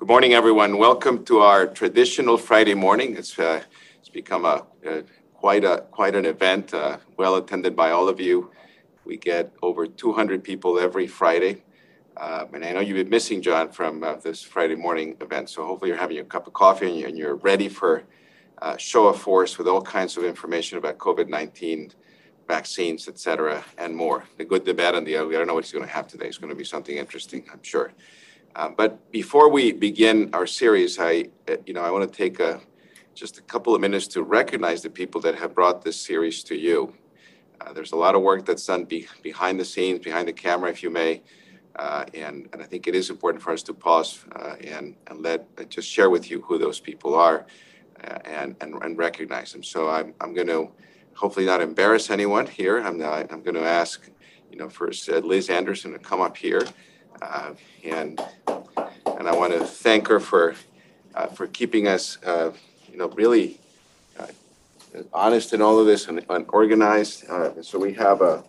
Good morning, everyone. Welcome to our traditional Friday morning. It's uh, it's become a, a, quite a quite an event, uh, well attended by all of you. We get over 200 people every Friday, uh, and I know you've been missing John from uh, this Friday morning event. So hopefully you're having a cup of coffee and you're ready for uh, show of force with all kinds of information about COVID-19 vaccines, et cetera, and more. The good, the bad, and the ugly. I don't know what going to have today. It's going to be something interesting, I'm sure. Uh, but before we begin our series, I, uh, you know, I want to take a, just a couple of minutes to recognize the people that have brought this series to you. Uh, there's a lot of work that's done be, behind the scenes, behind the camera, if you may, uh, and, and I think it is important for us to pause uh, and, and let just share with you who those people are and, and, and recognize them. So I'm, I'm going to hopefully not embarrass anyone here. I'm, I'm going to ask, you know, first Liz Anderson to come up here. Uh, and and I want to thank her for uh, for keeping us, uh, you know, really uh, honest in all of this and, and organized. Uh, so we have a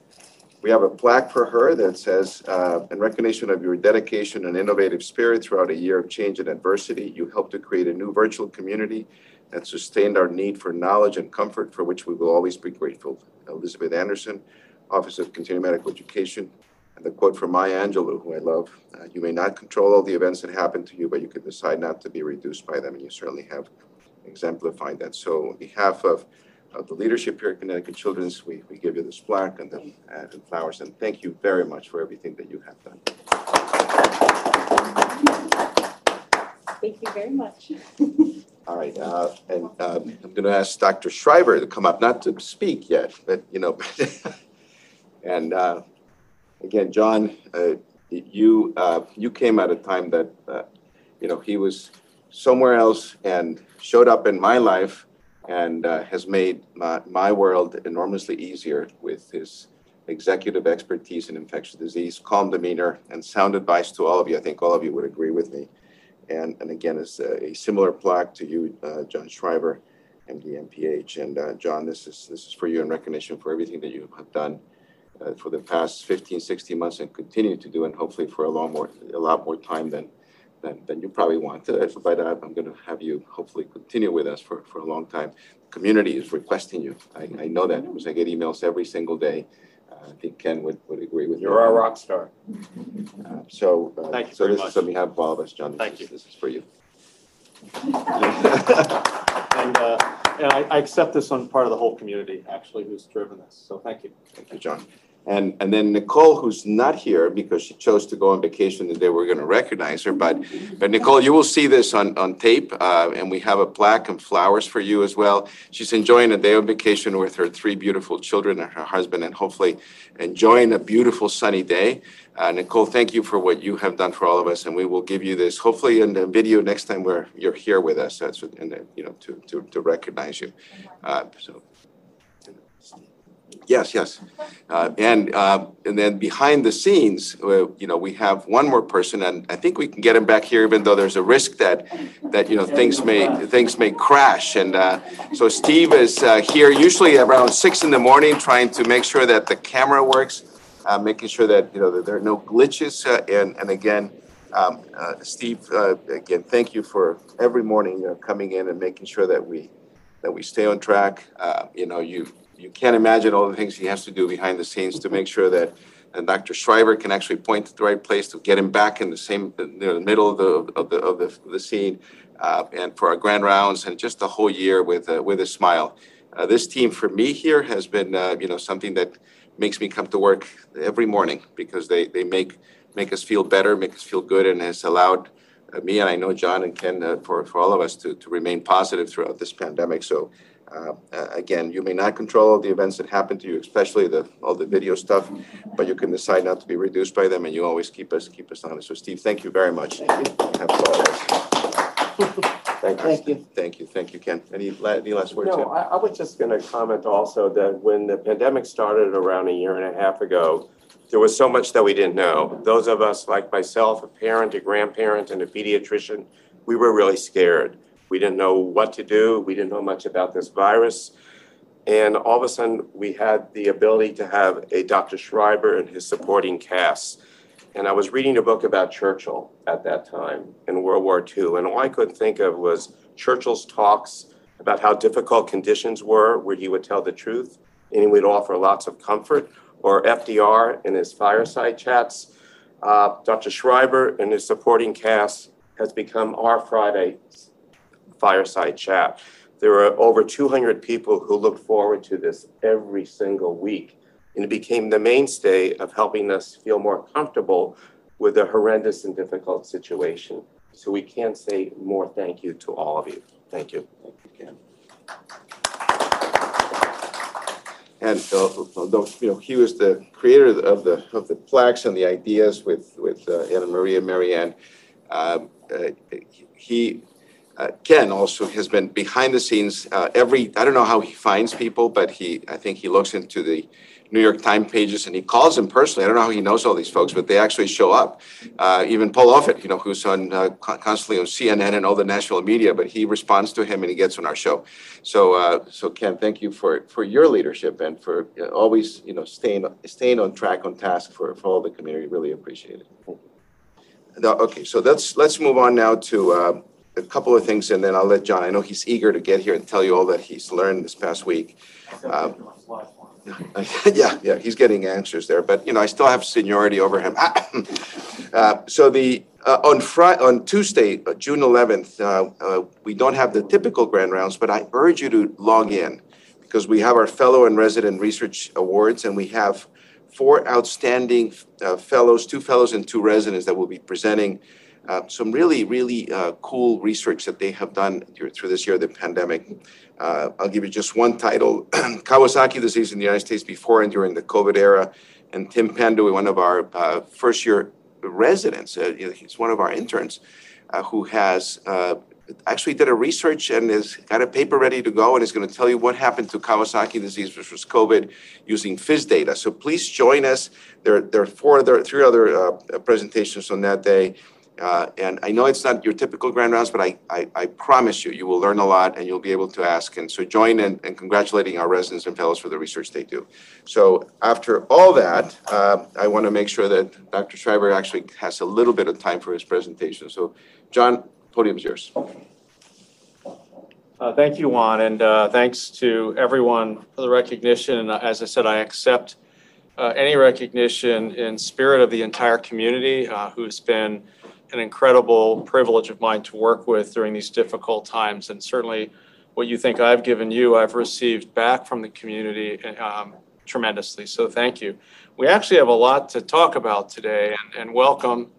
we have a plaque for her that says, uh, "In recognition of your dedication and innovative spirit throughout a year of change and adversity, you helped to create a new virtual community that sustained our need for knowledge and comfort, for which we will always be grateful." Elizabeth Anderson, Office of Continuing Medical Education, and the quote from Maya Angelou, who I love uh, You may not control all the events that happen to you, but you can decide not to be reduced by them. And you certainly have exemplified that. So, on behalf of, of the leadership here at Connecticut Children's, we, we give you this plaque and, the, and flowers. And thank you very much for everything that you have done. Thank you very much. All right, uh, and um, I'm going to ask Dr. Schreiber to come up, not to speak yet, but you know, and uh, again, John, uh, you uh, you came at a time that uh, you know he was somewhere else and showed up in my life and uh, has made my, my world enormously easier with his executive expertise in infectious disease, calm demeanor, and sound advice to all of you. I think all of you would agree with me. And, and again, it's a, a similar plaque to you, uh, John Schreiber, MD, MPH. And uh, John, this is, this is for you in recognition for everything that you have done uh, for the past 15, 16 months and continue to do, and hopefully for a lot more, a lot more time than, than, than you probably want. Uh, By that, I'm going to have you hopefully continue with us for, for a long time. The community is requesting you. I, I know that because I get emails every single day. Uh, I think Ken would, would agree with You're our rock star. Uh, so, uh, Thank you so very this much. is on behalf of all of us, John. This Thank is- you. This is for you. And, uh, and I, I accept this on part of the whole community, actually, who's driven this, so thank you. Thank you, John. And, and then Nicole, who's not here because she chose to go on vacation day we're going to recognize her. But, but Nicole, you will see this on, on tape, uh, and we have a plaque and flowers for you as well. She's enjoying a day of vacation with her three beautiful children and her husband, and hopefully enjoying a beautiful sunny day. Uh, Nicole, thank you for what you have done for all of us, and we will give you this hopefully in the video next time we're you're here with us. And you know to to to recognize you. Uh, so. Yes, yes. Uh, and, uh, and then behind the scenes, uh, you know, we have one more person, and I think we can get him back here, even though there's a risk that, that, you know, things may, things may crash. And, uh, so Steve is, uh, here usually around six in the morning, trying to make sure that the camera works, uh, making sure that, you know, that there are no glitches. And, and again, um, Steve, again, thank you for every morning, you know, coming in and making sure that we, that we stay on track. You know, you, you can't imagine all the things he has to do behind the scenes to make sure that and Dr. Schreiber can actually point to the right place to get him back in the same, you know, the middle of the of the of the, of the scene, uh, and for our grand rounds and just the whole year with uh, with a smile. Uh, this team for me here has been, uh, you know, something that makes me come to work every morning because they they make make us feel better, make us feel good, and has allowed uh, me and I know John and Ken uh, for for all of us to to remain positive throughout this pandemic. So. Uh, again, you may not control all the events that happen to you, especially the all the video stuff, but you can decide not to be reduced by them, and you always keep us keep us honest. So, Steve, thank you very much. Thank you. Thank you. Thank you. Thank you. Thank you, Ken. Any, la- any last words? No, I, I was just gonna comment also that when the pandemic started around a year and a half ago, there was so much that we didn't know. Those of us like myself, a parent, a grandparent, and a pediatrician, we were really scared. We didn't know what to do. We didn't know much about this virus. And all of a sudden, we had the ability to have a Dr. Schreiber and his supporting cast. And I was reading a book about Churchill at that time in World War II. And all I could think of was Churchill's talks about how difficult conditions were, where he would tell the truth and he would offer lots of comfort. Or FDR in his fireside chats. Uh, Dr. Schreiber and his supporting cast has become our Friday fireside chat. There are over 200 people who look forward to this every single week. And it became the mainstay of helping us feel more comfortable with a horrendous and difficult situation. So we can't say more thank you to all of you. Thank you. Thank you, Ken. And uh, although you know he was the creator of the of the plaques and the ideas with with uh, Anna Maria Marianne, um, uh, he uh, Ken also has been behind the scenes. Uh, every I don't know how he finds people, but he I think he looks into the New York Times pages and he calls them personally. I don't know how he knows all these folks, but they actually show up. Uh, even Paul Offit, you know, who's on uh, constantly on CNN and all the national media, but he responds to him and he gets on our show. So, uh, so Ken, thank you for for your leadership and for always, you know, staying staying on track, on task for for all the community. Really appreciate it. Okay, so let's let's move on now to a couple of things, and then I'll let John. I know he's eager to get here and tell you all that he's learned this past week. Um, yeah, yeah, he's getting answers there, but you know, I still have seniority over him. uh, so the uh, on Friday, on Tuesday, uh, June 11th, uh, uh, we don't have the typical grand rounds, but I urge you to log in because we have our fellow and resident research awards, and we have four outstanding uh, fellows, two fellows and two residents that will be presenting uh, some really, really uh, cool research that they have done through this year the pandemic. Uh, I'll give you just one title Kawasaki disease in the United States before and during the COVID era. And Tim Pandu, one of our uh, first year residents, uh, he's one of our interns uh, who has actually did a research and has got a paper ready to go and is going to tell you what happened to Kawasaki disease, versus COVID, using PHIS data. So please join us. There, there are four other, three other presentations on that day. Uh, and I know it's not your typical grand rounds, but I, I, I, promise you, you will learn a lot and you'll be able to ask. And so join in, in congratulating our residents and fellows for the research they do. So after all that, uh, I want to make sure that Dr. Schreiber actually has a little bit of time for his presentation. So John, podium's yours. Uh, thank you, Juan, and uh, thanks to everyone for the recognition. And as I said, I accept uh, any recognition in spirit of the entire community uh, who's been an incredible privilege of mine to work with during these difficult times. And certainly, what you think I've given you, I've received back from the community um, tremendously. So, thank you. We actually have a lot to talk about today, and, and welcome.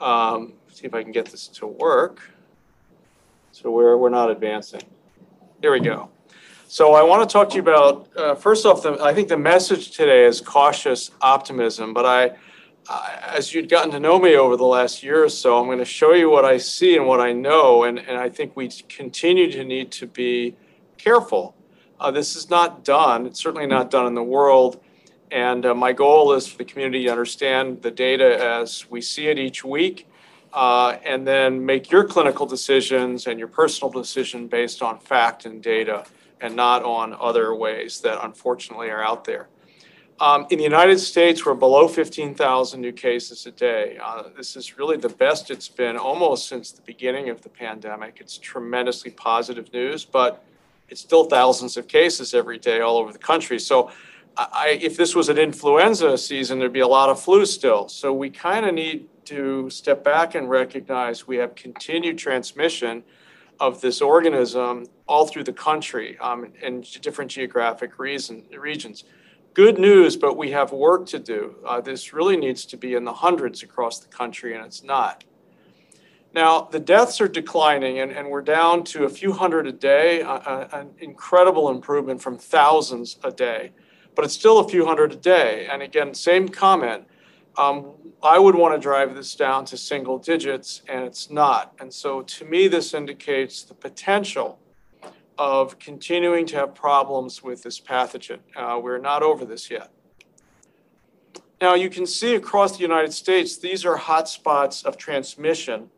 Um, see if I can get this to work. So, we're, we're not advancing. Here we go. So I want to talk to you about uh, first off. The, I think the message today is cautious optimism, but I as you'd gotten to know me over the last year or so, I'm going to show you what I see and what I know. And, and I think we continue to need to be careful. Uh, this is not done. It's certainly not done in the world. And uh, my goal is for the community to understand the data as we see it each week, uh, and then make your clinical decisions and your personal decision based on fact and data and not on other ways that unfortunately are out there. Um, in the United States, we're below 15,000 new cases a day. Uh, this is really the best it's been almost since the beginning of the pandemic. It's tremendously positive news, but it's still thousands of cases every day all over the country. So, I, if this was an influenza season, there'd be a lot of flu still. So, we kind of need to step back and recognize we have continued transmission of this organism all through the country um, in different geographic reason, regions good news, but we have work to do. Uh, this really needs to be in the hundreds across the country, and it's not. Now, the deaths are declining, and, and we're down to a few hundred a day, uh, an incredible improvement from thousands a day, but it's still a few hundred a day. And again, same comment. Um, I would want to drive this down to single digits, and it's not. And so to me, this indicates the potential of continuing to have problems with this pathogen. Uh, we're not over this yet. Now, you can see across the United States, these are hotspots of transmission,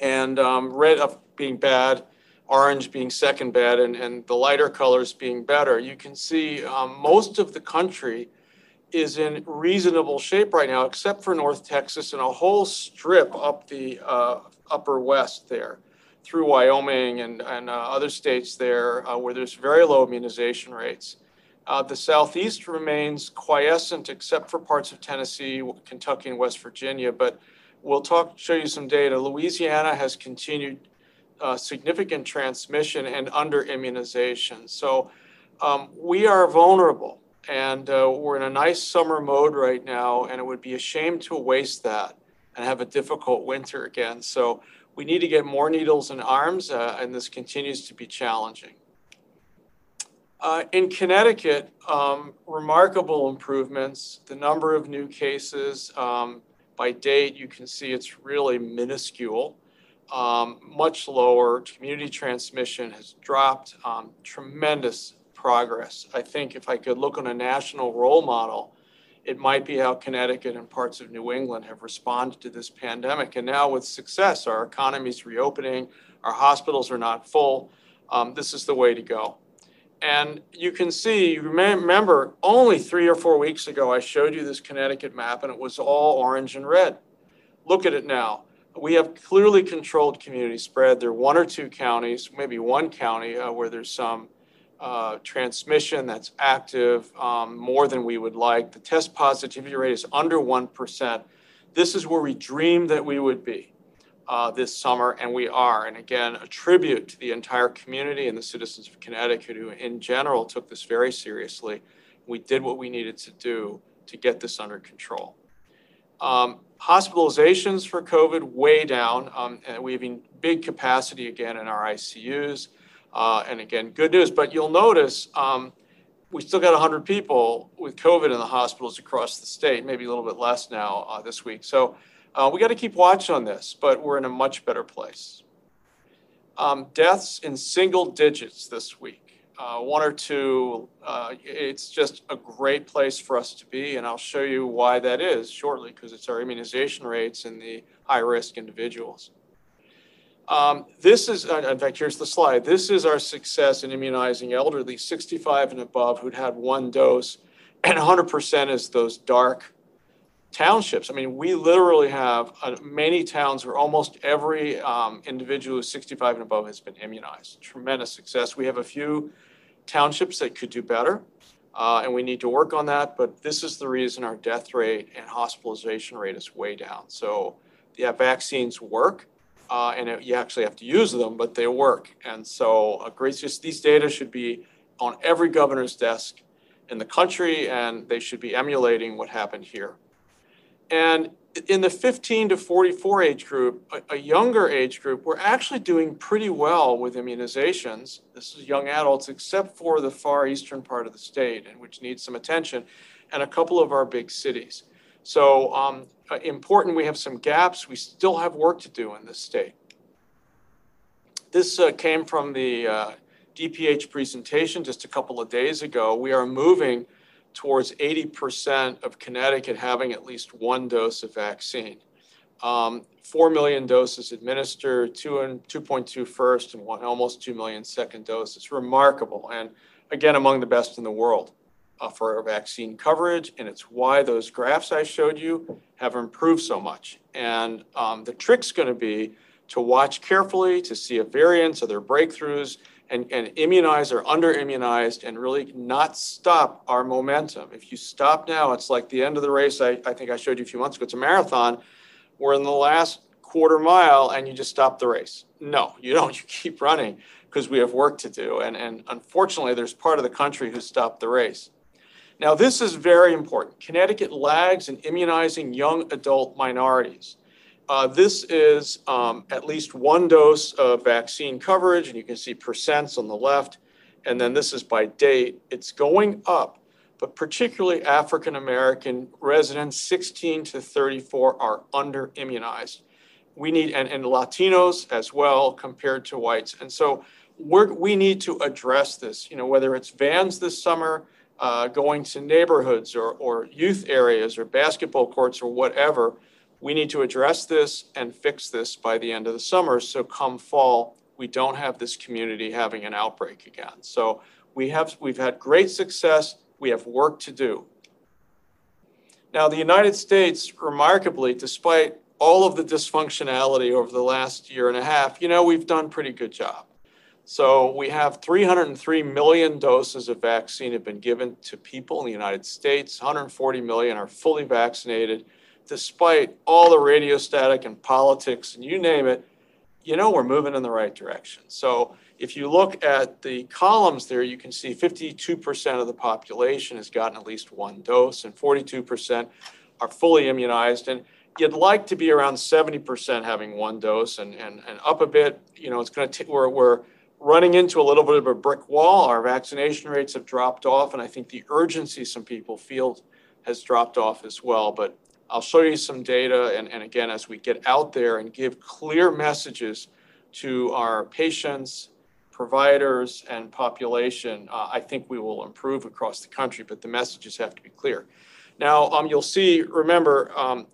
and um, red of being bad, orange being second bad, and, and the lighter colors being better. You can see um, most of the country is in reasonable shape right now, except for North Texas and a whole strip up the uh, upper west there through Wyoming and, and uh, other states there uh, where there's very low immunization rates. Uh, the Southeast remains quiescent except for parts of Tennessee, Kentucky, and West Virginia. But we'll talk, show you some data. Louisiana has continued uh, significant transmission and under immunization. So um, we are vulnerable and uh, we're in a nice summer mode right now, and it would be a shame to waste that and have a difficult winter again. So we need to get more needles and arms, uh, and this continues to be challenging. Uh, in Connecticut, um, remarkable improvements. The number of new cases um, by date, you can see it's really minuscule, um, much lower. Community transmission has dropped. Um, tremendous progress. I think if I could look on a national role model, it might be how Connecticut and parts of New England have responded to this pandemic. And now, with success, our economy is reopening, our hospitals are not full. Um, this is the way to go. And you can see, remember, only three or four weeks ago, I showed you this Connecticut map and it was all orange and red. Look at it now. We have clearly controlled community spread. There are one or two counties, maybe one county, uh, where there's some uh, transmission that's active um, more than we would like. The test positivity rate is under 1%. This is where we dreamed that we would be uh, this summer, and we are. And again, a tribute to the entire community and the citizens of Connecticut who, in general, took this very seriously. We did what we needed to do to get this under control. Um, hospitalizations for COVID way down, um, and we have big capacity again in our ICUs. Uh, and again, good news. But you'll notice um, we still got 100 people with COVID in the hospitals across the state, maybe a little bit less now uh, this week. So uh, we got to keep watch on this, but we're in a much better place. Um, deaths in single digits this week. Uh, one or two, uh, it's just a great place for us to be, and I'll show you why that is shortly because it's our immunization rates in the high risk individuals. Um, this is, uh, in fact, here's the slide. This is our success in immunizing elderly 65 and above who'd had one dose, and 100% is those dark townships. I mean, we literally have uh, many towns where almost every um, individual who's 65 and above has been immunized. Tremendous success. We have a few townships that could do better, uh, and we need to work on that. But this is the reason our death rate and hospitalization rate is way down. So, yeah, vaccines work uh, and it, you actually have to use them, but they work. And so, just these data should be on every governor's desk in the country, and they should be emulating what happened here. And in the 15 to 44 age group, a, a, younger age group, we're actually doing pretty well with immunizations. This is young adults, except for the far eastern part of the state, and which needs some attention, and a couple of our big cities. So um, uh, important, we have some gaps. We still have work to do in this state. This uh, came from the uh, DPH presentation just a couple of days ago. We are moving towards 80% of Connecticut having at least one dose of vaccine. Um, 4 million doses administered, two and 2.2 first and one, almost 2 million second dose. It's remarkable and again among the best in the world for vaccine coverage, and it's why those graphs I showed you have improved so much. And um, the trick's going to be to watch carefully to see if variants or their breakthroughs and, and immunize or under immunized and really not stop our momentum. If you stop now, it's like the end of the race. I, I think I showed you a few months ago. It's a marathon. We're in the last quarter mile and you just stop the race. No, you don't. You keep running because we have work to do. And, and unfortunately, there's part of the country who stopped the race. Now, this is very important. Connecticut lags in immunizing young adult minorities. Uh, this is um, at least one dose of vaccine coverage, and you can see percents on the left. And then this is by date. It's going up, but particularly African American residents 16 to 34 are under immunized. We need, and, and Latinos as well compared to whites. And so we need to address this, you know, whether it's vans this summer, uh, going to neighborhoods or, or youth areas or basketball courts or whatever, we need to address this and fix this by the end of the summer. So come fall, we don't have this community having an outbreak again. So we have we've had great success. We have work to do. Now, the United States, remarkably, despite all of the dysfunctionality over the last year and a half, you know, we've done pretty good job. So we have 303 million doses of vaccine have been given to people in the United States. 140 million are fully vaccinated. Despite all the radio static and politics and you name it, you know we're moving in the right direction. So if you look at the columns there, you can see 52% of the population has gotten at least one dose and 42% are fully immunized. And you'd like to be around 70% having one dose and, and, and up a bit, you know, it's going to, take we're, we're running into a little bit of a brick wall. Our vaccination rates have dropped off, and I think the urgency some people feel has dropped off as well. But I'll show you some data, and, and again, as we get out there and give clear messages to our patients, providers, and population, uh, I think we will improve across the country, but the messages have to be clear. Now, um, you'll see, remember, um,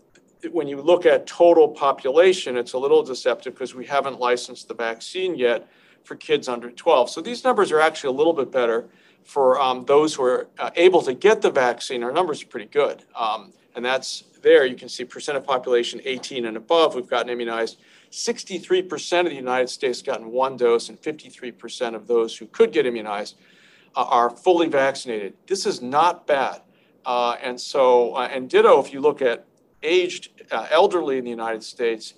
when you look at total population, it's a little deceptive because we haven't licensed the vaccine yet for kids under 12. So these numbers are actually a little bit better for um, those who are uh, able to get the vaccine. Our numbers are pretty good. Um, and that's there. You can see percent of population 18 and above who've gotten immunized. 63% of the United States gotten one dose, and 53% of those who could get immunized uh, are fully vaccinated. This is not bad. Uh, and so, uh, and ditto, if you look at aged uh, elderly in the United States,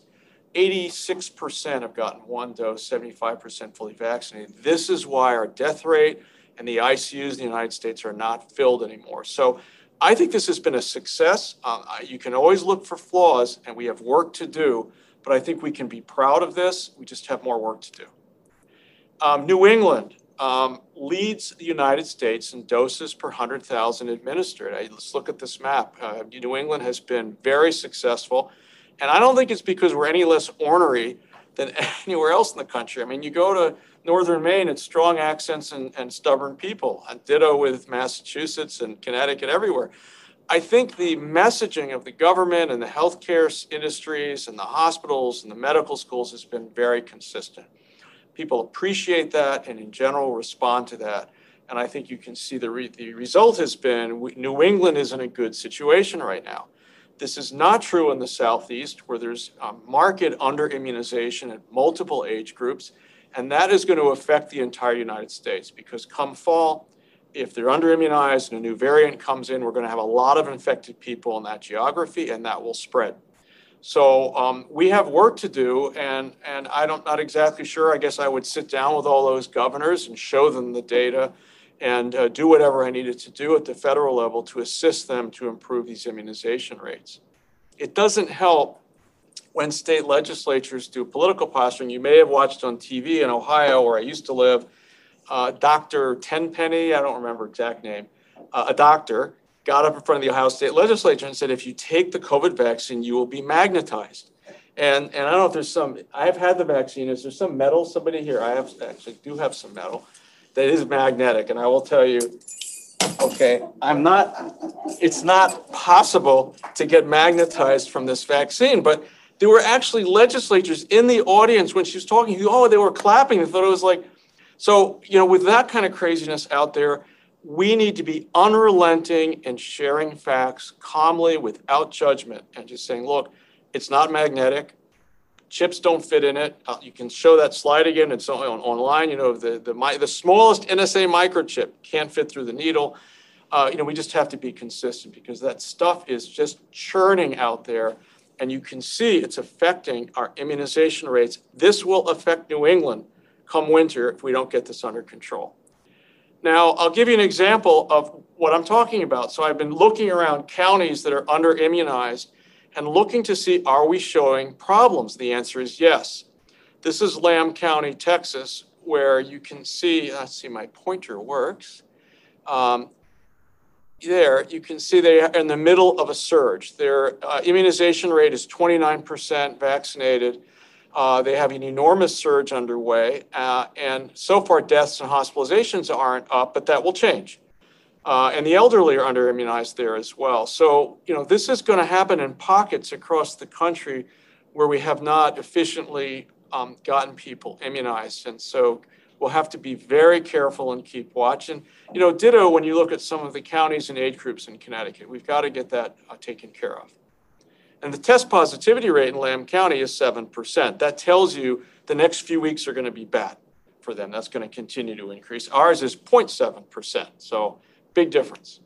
86% have gotten one dose, 75% fully vaccinated. This is why our death rate and the ICUs in the United States are not filled anymore. So I think this has been a success. Um, you can always look for flaws, and we have work to do, but I think we can be proud of this. We just have more work to do. Um, New England um, leads the United States in doses per 100,000 administered. I, let's look at this map. Uh, New England has been very successful. And I don't think it's because we're any less ornery than anywhere else in the country. I mean, you go to northern Maine, it's strong accents and, and stubborn people. And ditto with Massachusetts and Connecticut, everywhere. I think the messaging of the government and the healthcare industries and the hospitals and the medical schools has been very consistent. People appreciate that and, in general, respond to that. And I think you can see the, re- the result has been New England is in a good situation right now. This is not true in the Southeast, where there's a market under immunization at multiple age groups. And that is going to affect the entire United States because come fall, if they're under immunized and a new variant comes in, we're going to have a lot of infected people in that geography and that will spread. So um, we have work to do, and, and I'm not exactly sure. I guess I would sit down with all those governors and show them the data and uh, do whatever I needed to do at the federal level to assist them to improve these immunization rates. It doesn't help when state legislatures do political posturing. You may have watched on TV in Ohio, where I used to live, uh, Dr. Tenpenny, I don't remember exact name, uh, a doctor got up in front of the Ohio State Legislature and said, if you take the COVID vaccine, you will be magnetized. And, and I don't know if there's some, I have had the vaccine. Is there some metal? Somebody here, I have actually do have some metal that is magnetic. And I will tell you, okay, I'm not, it's not possible to get magnetized from this vaccine, but there were actually legislatures in the audience when she was talking. Oh, they were clapping. They thought it was like, so, you know, with that kind of craziness out there, we need to be unrelenting in sharing facts calmly without judgment and just saying, look, it's not magnetic chips don't fit in it. Uh, you can show that slide again. It's on, online. You know, the, the, the smallest NSA microchip can't fit through the needle. Uh, you know, we just have to be consistent because that stuff is just churning out there. And you can see it's affecting our immunization rates. This will affect New England come winter if we don't get this under control. Now, I'll give you an example of what I'm talking about. So I've been looking around counties that are under immunized and looking to see are we showing problems? The answer is yes. This is Lamb County, Texas, where you can see, let's see, my pointer works. Um, there, you can see they are in the middle of a surge. Their uh, immunization rate is 29% vaccinated. Uh, they have an enormous surge underway. Uh, and so far, deaths and hospitalizations aren't up, but that will change. Uh, and the elderly are under immunized there as well. So, you know, this is going to happen in pockets across the country where we have not efficiently um, gotten people immunized. And so We'll have to be very careful and keep watching. You know, ditto when you look at some of the counties and age groups in Connecticut. We've got to get that uh, taken care of. And the test positivity rate in Lamb County is 7%. That tells you the next few weeks are going to be bad for them. That's going to continue to increase. Ours is 0.7%. So big difference.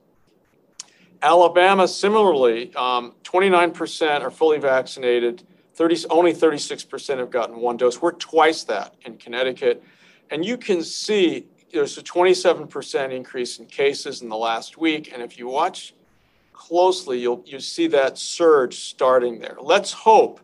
Alabama, similarly, um, 29% are fully vaccinated. 30, only 36% have gotten one dose. We're twice that in Connecticut. And you can see there's a 27% increase in cases in the last week. And if you watch closely, you'll you see that surge starting there. Let's hope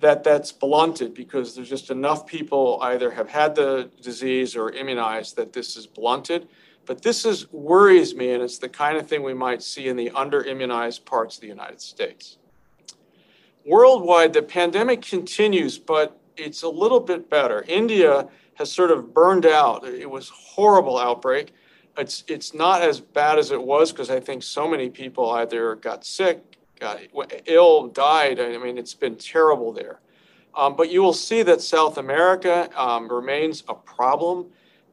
that that's blunted because there's just enough people either have had the disease or immunized that this is blunted. But this is worries me, and it's the kind of thing we might see in the under immunized parts of the United States. Worldwide, the pandemic continues, but it's a little bit better. India has sort of burned out. It was horrible outbreak it's it's not as bad as it was because I think so many people either got sick, got ill, died. I mean, it's been terrible there. Um, but you will see that South America um, remains a problem.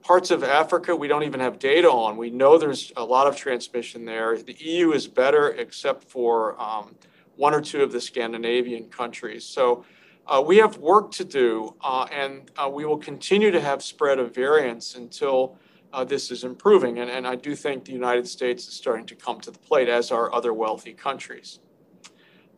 Parts of Africa we don't even have data on. We know there's a lot of transmission there. The EU is better, except for um, one or two of the Scandinavian countries. So. Uh, we have work to do, uh, and uh, we will continue to have spread of variants until uh, this is improving. And, and I do think the United States is starting to come to the plate, as are other wealthy countries.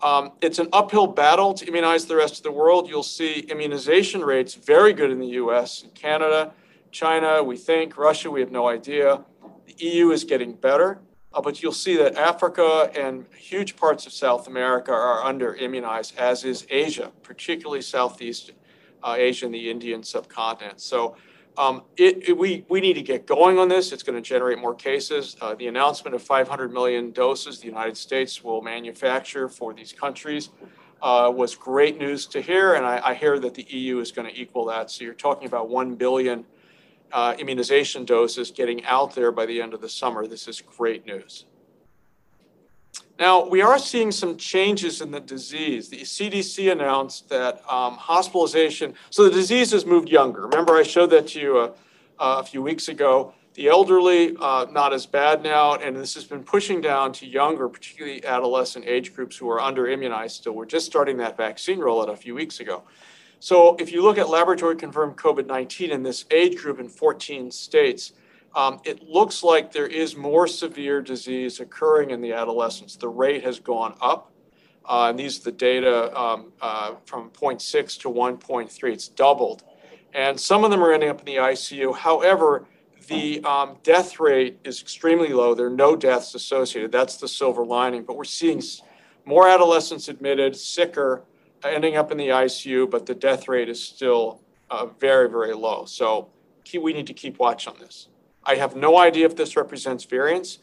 Um, it's an uphill battle to immunize the rest of the world. You'll see immunization rates very good in the US and Canada, China, we think, Russia, we have no idea. The EU is getting better, uh, but you'll see that Africa and huge parts of South America are under immunized, as is Asia, particularly Southeast uh, Asia and the Indian subcontinent. So um, it, it, we, we need to get going on this. It's going to generate more cases. Uh, the announcement of 500 million doses the United States will manufacture for these countries uh, was great news to hear, and I, I, hear that the EU is going to equal that. So you're talking about 1 billion uh, immunization doses getting out there by the end of the summer. This is great news. Now, we are seeing some changes in the disease. The CDC announced that um, hospitalization, so the disease has moved younger. Remember, I showed that to you uh, uh, a few weeks ago. The elderly, uh, not as bad now, and this has been pushing down to younger, particularly adolescent age groups who are under immunized still. We're just starting that vaccine rollout a few weeks ago. So, if you look at laboratory confirmed COVID 19 in this age group in 14 states, um, it looks like there is more severe disease occurring in the adolescents. The rate has gone up. Uh, and these are the data um, uh, from 0.6 to 1.3. It's doubled. And some of them are ending up in the ICU. However, the um, death rate is extremely low. There are no deaths associated. That's the silver lining. But we're seeing more adolescents admitted, sicker, ending up in the ICU, but the death rate is still uh, very, very low. So we need to keep watch on this. I have no idea if this represents variants.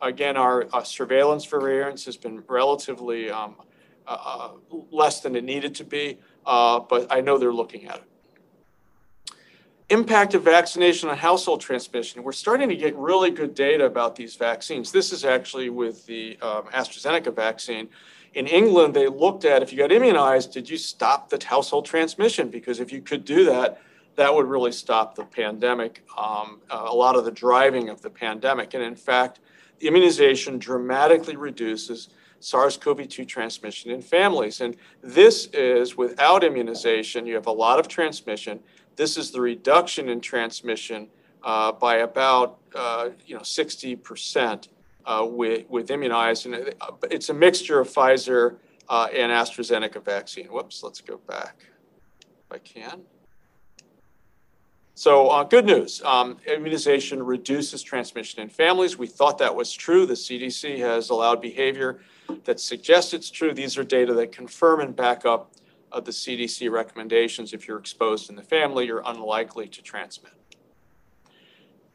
Again, our uh, surveillance for variants has been relatively um, uh, uh, less than it needed to be, uh, but I know they're looking at it. Impact of vaccination on household transmission. We're starting to get really good data about these vaccines. This is actually with the um, AstraZeneca vaccine. In England, they looked at if you got immunized, did you stop the household transmission? Because if you could do that, that would really stop the pandemic, um, uh, a lot of the driving of the pandemic. And in fact, the immunization dramatically reduces SARS CoV 2 transmission in families. And this is without immunization, you have a lot of transmission. This is the reduction in transmission uh, by about uh, you know 60% uh, with, with immunized. And it's a mixture of Pfizer uh, and AstraZeneca vaccine. Whoops, let's go back if I can. So, uh, good news um, immunization reduces transmission in families. We thought that was true. The CDC has allowed behavior that suggests it's true. These are data that confirm and back up uh, the CDC recommendations. If you're exposed in the family, you're unlikely to transmit.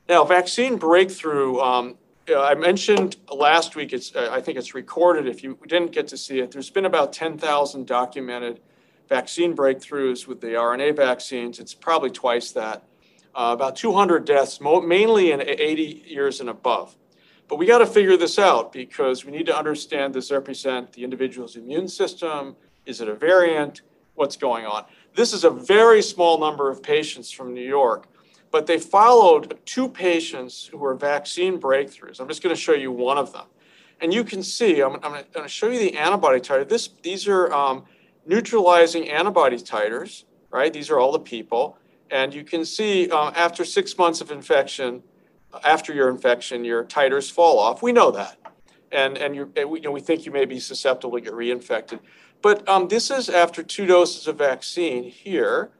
Now, vaccine breakthrough. Um, I mentioned last week, it's, uh, I think it's recorded. If you didn't get to see it, there's been about 10,000 documented vaccine breakthroughs with the RNA vaccines. It's probably twice that uh, about 200 deaths, mainly in 80 years and above. But we got to figure this out because we need to understand does it represent the individual's immune system? Is it a variant? What's going on? This is a very small number of patients from New York. But they followed two patients who were vaccine breakthroughs. I'm just going to show you one of them. And you can see, I'm, I'm going to show you the antibody titer. This, these are um, neutralizing antibody titers, right? These are all the people. And you can see uh, after six months of infection, after your infection, your titers fall off. We know that. And, and, you we, you know, we think you may be susceptible to get reinfected. But um, this is after two doses of vaccine here.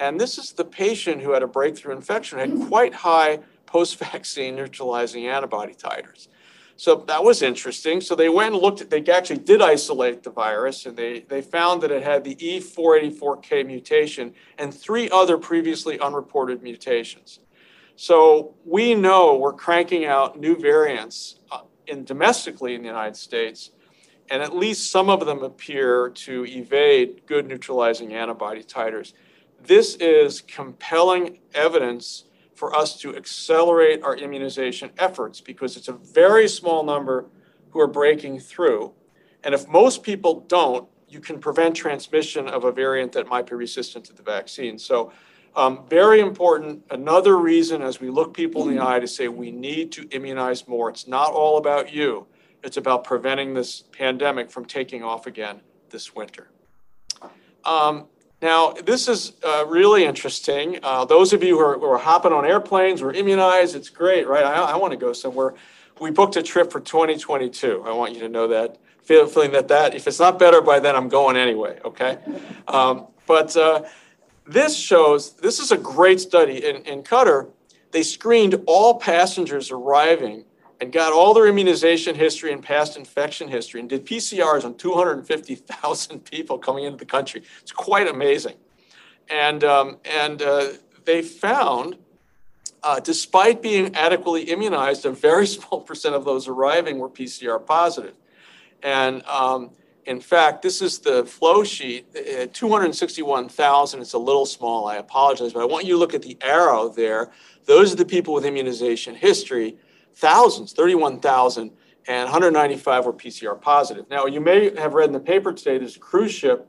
And this is the patient who had a breakthrough infection, had quite high post vaccine neutralizing antibody titers. So that was interesting. So they went and looked at, they actually did isolate the virus and they, they found that it had the E484K mutation and three other previously unreported mutations. So we know we're cranking out new variants uh, in domestically in the United States, and at least some of them appear to evade good neutralizing antibody titers. This is compelling evidence for us to accelerate our immunization efforts because it's a very small number who are breaking through. And if most people don't, you can prevent transmission of a variant that might be resistant to the vaccine. So, um, very important. Another reason as we look people in the eye to say we need to immunize more. It's not all about you, it's about preventing this pandemic from taking off again this winter. Um, now, this is uh, really interesting. Uh, those of you who are, who are, hopping on airplanes, we're immunized, it's great, right? I, I want to go somewhere. We booked a trip for 2022. I want you to know that. Feel, feeling that that if it's not better by then, I'm going anyway. Okay, um, but uh, this shows this is a great study in, in Qatar. They screened all passengers arriving and got all their immunization history and past infection history and did PCRs on 250,000 people coming into the country. It's quite amazing. And, um, and uh, they found, uh, despite being adequately immunized, a very small percent of those arriving were PCR positive. And um, in fact, this is the flow sheet, uh, 261,000. It's a little small, I apologize, but I want you to look at the arrow there. Those are the people with immunization history thousands, 31,000, and 195 were PCR positive. Now, you may have read in the paper today there's a cruise ship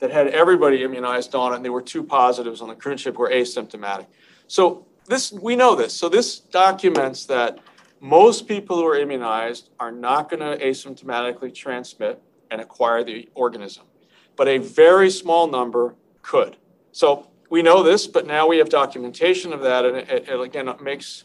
that had everybody immunized on it, and there were two positives on the cruise ship who were asymptomatic. So this we know this. So this documents that most people who are immunized are not going to asymptomatically transmit and acquire the organism, but a very small number could. So we know this, but now we have documentation of that, and it, it, again it makes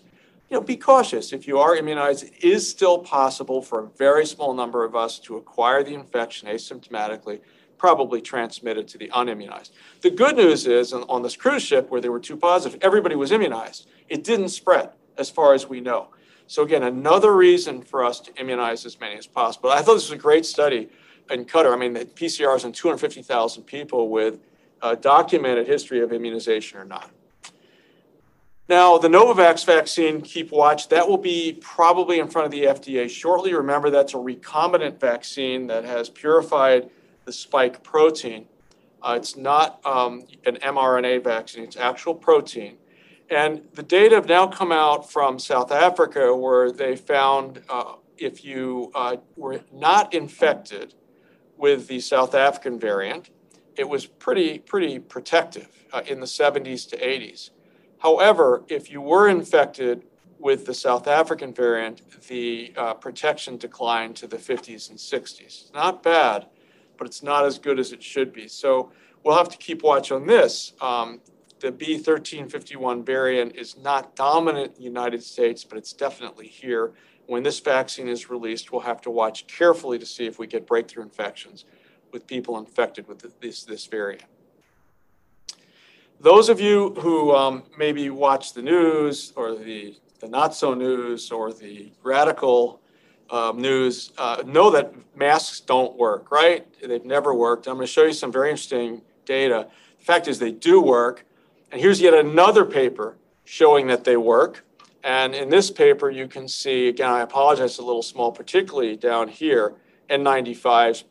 you know, be cautious. If you are immunized, it is still possible for a very small number of us to acquire the infection asymptomatically, probably transmit it to the unimmunized. The good news is on, this cruise ship where there were two positive, everybody was immunized. It didn't spread as far as we know. So again, another reason for us to immunize as many as possible. I thought this was a great study in Qatar. I mean, the PCRs on 250,000 people with a documented history of immunization or not. Now, the Novavax vaccine, keep watch, that will be probably in front of the FDA shortly. Remember, that's a recombinant vaccine that has purified the spike protein. Uh, it's not um, an mRNA vaccine, it's actual protein. And the data have now come out from South Africa where they found uh, if you uh, were not infected with the South African variant, it was pretty, pretty protective in the 70s to 80s. However, if you were infected with the South African variant, the uh, protection declined to the 50s and 60s. It's not bad, but it's not as good as it should be. So we'll have to keep watch on this. Um, the B1351 variant is not dominant in the United States, but it's definitely here. When this vaccine is released, we'll have to watch carefully to see if we get breakthrough infections with people infected with this, this variant those of you who um, maybe watch the news or the, the not so news or the radical um, news uh, know that masks don't work, right? They've never worked. I'm going to show you some very interesting data. The fact is, they do work. And here's yet another paper showing that they work. And in this paper, you can see, again, I apologize, a little small, particularly down here, N95s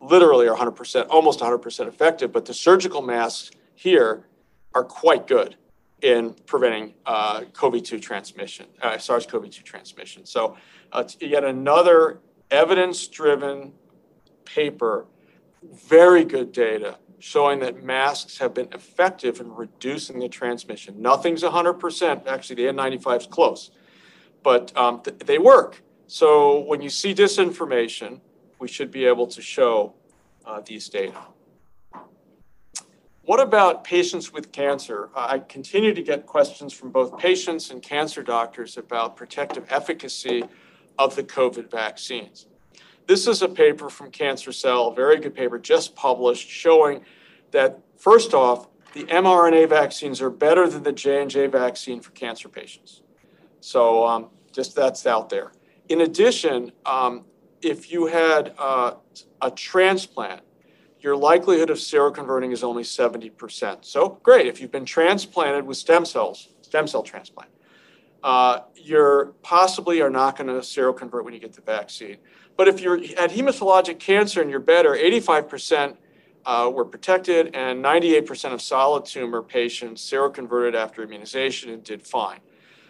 literally are 100%, almost 100% effective, but the surgical masks here are quite good in preventing uh, COVID-2 transmission, uh, SARS-CoV-2 transmission. So uh, yet another evidence-driven paper, very good data showing that masks have been effective in reducing the transmission. Nothing's 100%. Actually, the N95 is close, but um, th- they work. So when you see disinformation, we should be able to show uh, these data. What about patients with cancer? I continue to get questions from both patients and cancer doctors about protective efficacy of the COVID vaccines. This is a paper from Cancer Cell, a very good paper just published, showing that first off, the mRNA vaccines are better than the J and J vaccine for cancer patients. So um, just that's out there. In addition, um, if you had uh, a transplant, your likelihood of seroconverting is only 70%. So great, if you've been transplanted with stem cells, stem cell transplant, uh, you're possibly are not going to seroconvert when you get the vaccine. But if you're at hematologic cancer and you're better, 85% uh, were protected, and 98% of solid tumor patients seroconverted after immunization and did fine.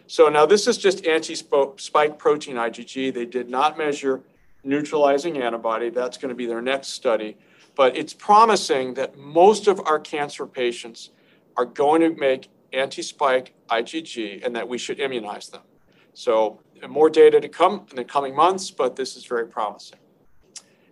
So now this is just anti-spike protein IgG. They did not measure neutralizing antibody. That's going to be their next study. But it's promising that most of our cancer patients are going to make anti-spike IgG and that we should immunize them. So more data to come in the coming months, but this is very promising.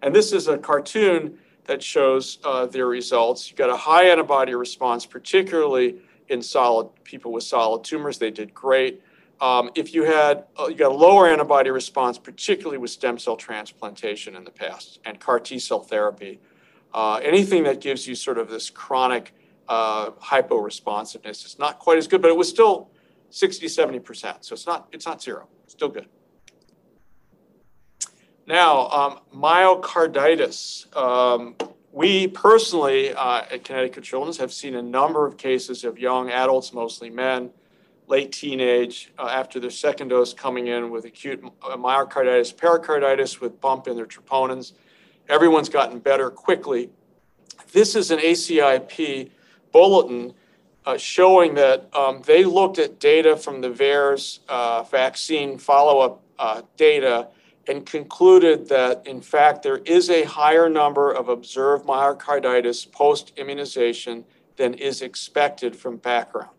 And this is a cartoon that shows uh, their results. You got a high antibody response, particularly in solid people with solid tumors. They did great. Um, if you had uh, you got a lower antibody response, particularly with stem cell transplantation in the past and CAR T cell therapy, uh, anything that gives you sort of this chronic uh, hypo-responsiveness is not quite as good, but it was still 60, 70%. So it's not, it's not zero, still good. Now, um, myocarditis. Um, we personally uh, at Connecticut Children's have seen a number of cases of young adults, mostly men, late teenage, uh, after their second dose coming in with acute myocarditis, pericarditis with bump in their troponins. Everyone's gotten better quickly. This is an ACIP bulletin uh, showing that um, they looked at data from the VAERS uh, vaccine follow up uh, data and concluded that, in fact, there is a higher number of observed myocarditis post immunization than is expected from background.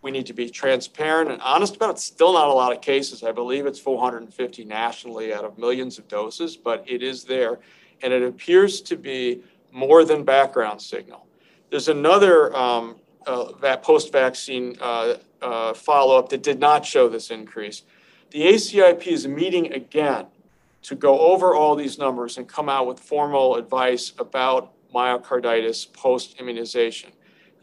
We need to be transparent and honest about it. Still not a lot of cases. I believe it's 450 nationally out of millions of doses, but it is there. And it appears to be more than background signal. There's another um, uh, post-vaccine uh, uh, follow-up that did not show this increase. The ACIP is meeting again to go over all these numbers and come out with formal advice about myocarditis post-immunization.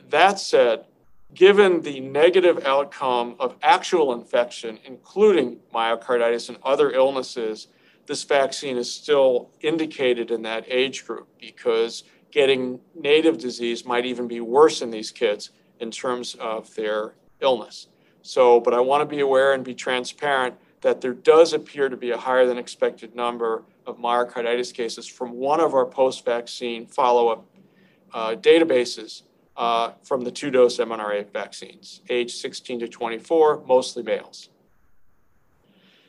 That said, given the negative outcome of actual infection, including myocarditis and other illnesses, this vaccine is still indicated in that age group because getting native disease might even be worse in these kids in terms of their illness. So, but I want to be aware and be transparent that there does appear to be a higher than expected number of myocarditis cases from one of our post vaccine follow up uh, databases uh, from the two dose mRNA vaccines, age 16 to 24, mostly males.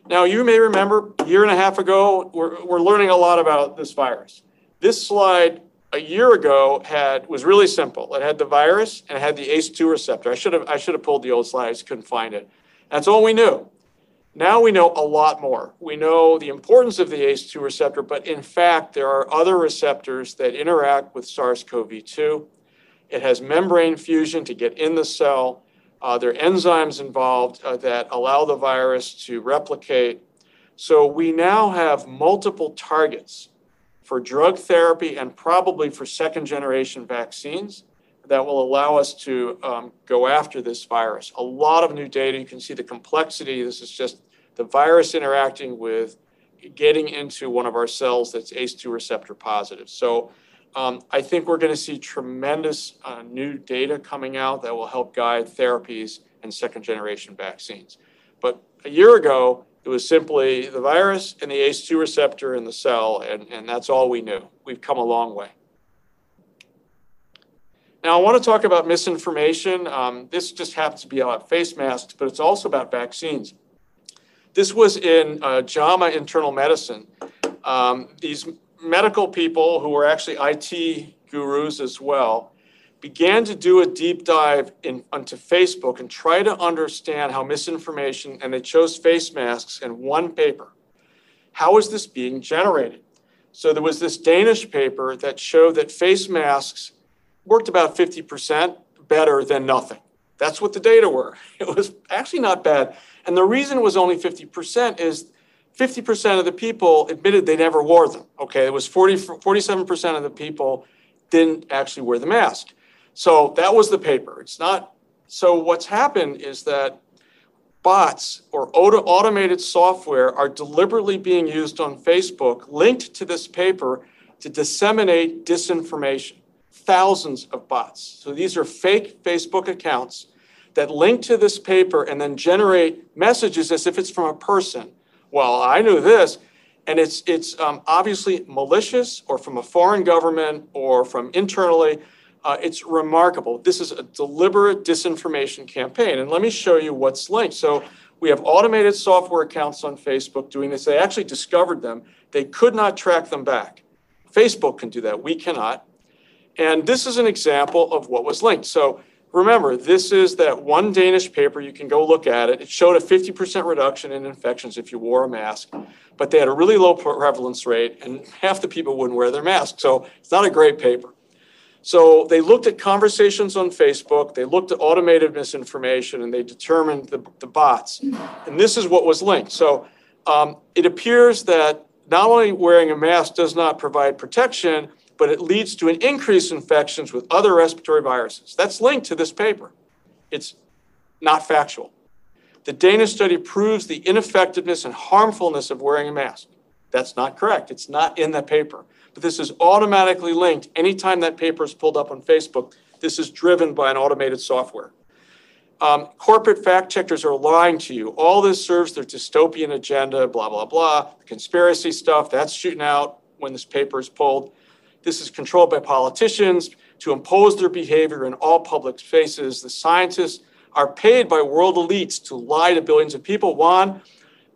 Now, you may remember a year and a half ago, we're, we're learning a lot about this virus. This slide a year ago had was really simple. It had the virus and it had the ACE2 receptor. I should have I should have pulled the old slides, couldn't find it. That's all we knew. Now we know a lot more. We know the importance of the ACE2 receptor, but in fact, there are other receptors that interact with SARS-CoV-2. It has membrane fusion to get in the cell. Uh, there are enzymes involved uh, that allow the virus to replicate. So we now have multiple targets for drug therapy and probably for second generation vaccines that will allow us to um, go after this virus. A lot of new data. You can see the complexity. This is just the virus interacting with getting into one of our cells that's ACE2 receptor positive. So um, I think we're going to see tremendous uh, new data coming out that will help guide therapies and second generation vaccines. But a year ago, it was simply the virus and the ACE2 receptor in the cell, and, and that's all we knew. We've come a long way. Now, I want to talk about misinformation. Um, this just happens to be about face masks, but it's also about vaccines. This was in uh, JAMA Internal Medicine. Um, these medical people who were actually IT gurus as well, began to do a deep dive in, Facebook and try to understand how misinformation, and they chose face masks in one paper. How is this being generated? So there was this Danish paper that showed that face masks worked about 50% better than nothing. That's what the data were. It was actually not bad. And the reason it was only 50% is 50% of the people admitted they never wore them. Okay, it was 40, 47% of the people didn't actually wear the mask. So that was the paper. It's not. So what's happened is that bots or auto, automated software are deliberately being used on Facebook, linked to this paper to disseminate disinformation. Thousands of bots. So these are fake Facebook accounts that link to this paper and then generate messages as if it's from a person. Well, I knew this, and it's it's um, obviously malicious or from a foreign government or from internally. Uh, it's remarkable. This is a deliberate disinformation campaign. And let me show you what's linked. So we have automated software accounts on Facebook doing this. They actually discovered them. They could not track them back. Facebook can do that. We cannot. And this is an example of what was linked. So remember, this is that one Danish paper. You can go look at it. It showed a 50% reduction in infections if you wore a mask, but they had a really low prevalence rate, and half the people wouldn't wear their mask. So it's not a great paper. So they looked at conversations on Facebook, they looked at automated misinformation, and they determined the, the bots. And this is what was linked. So um, it appears that not only wearing a mask does not provide protection, but it leads to an increase in infections with other respiratory viruses. That's linked to this paper. It's not factual. The Danish study proves the ineffectiveness and harmfulness of wearing a mask. That's not correct. It's not in the paper but this is automatically linked anytime that paper is pulled up on Facebook. This is driven by an automated software. Um, corporate fact checkers are lying to you. All this serves their dystopian agenda, blah, blah, blah. Conspiracy stuff, that's shooting out when this paper is pulled. This is controlled by politicians to impose their behavior in all public spaces. The scientists are paid by world elites to lie to billions of people. Juan,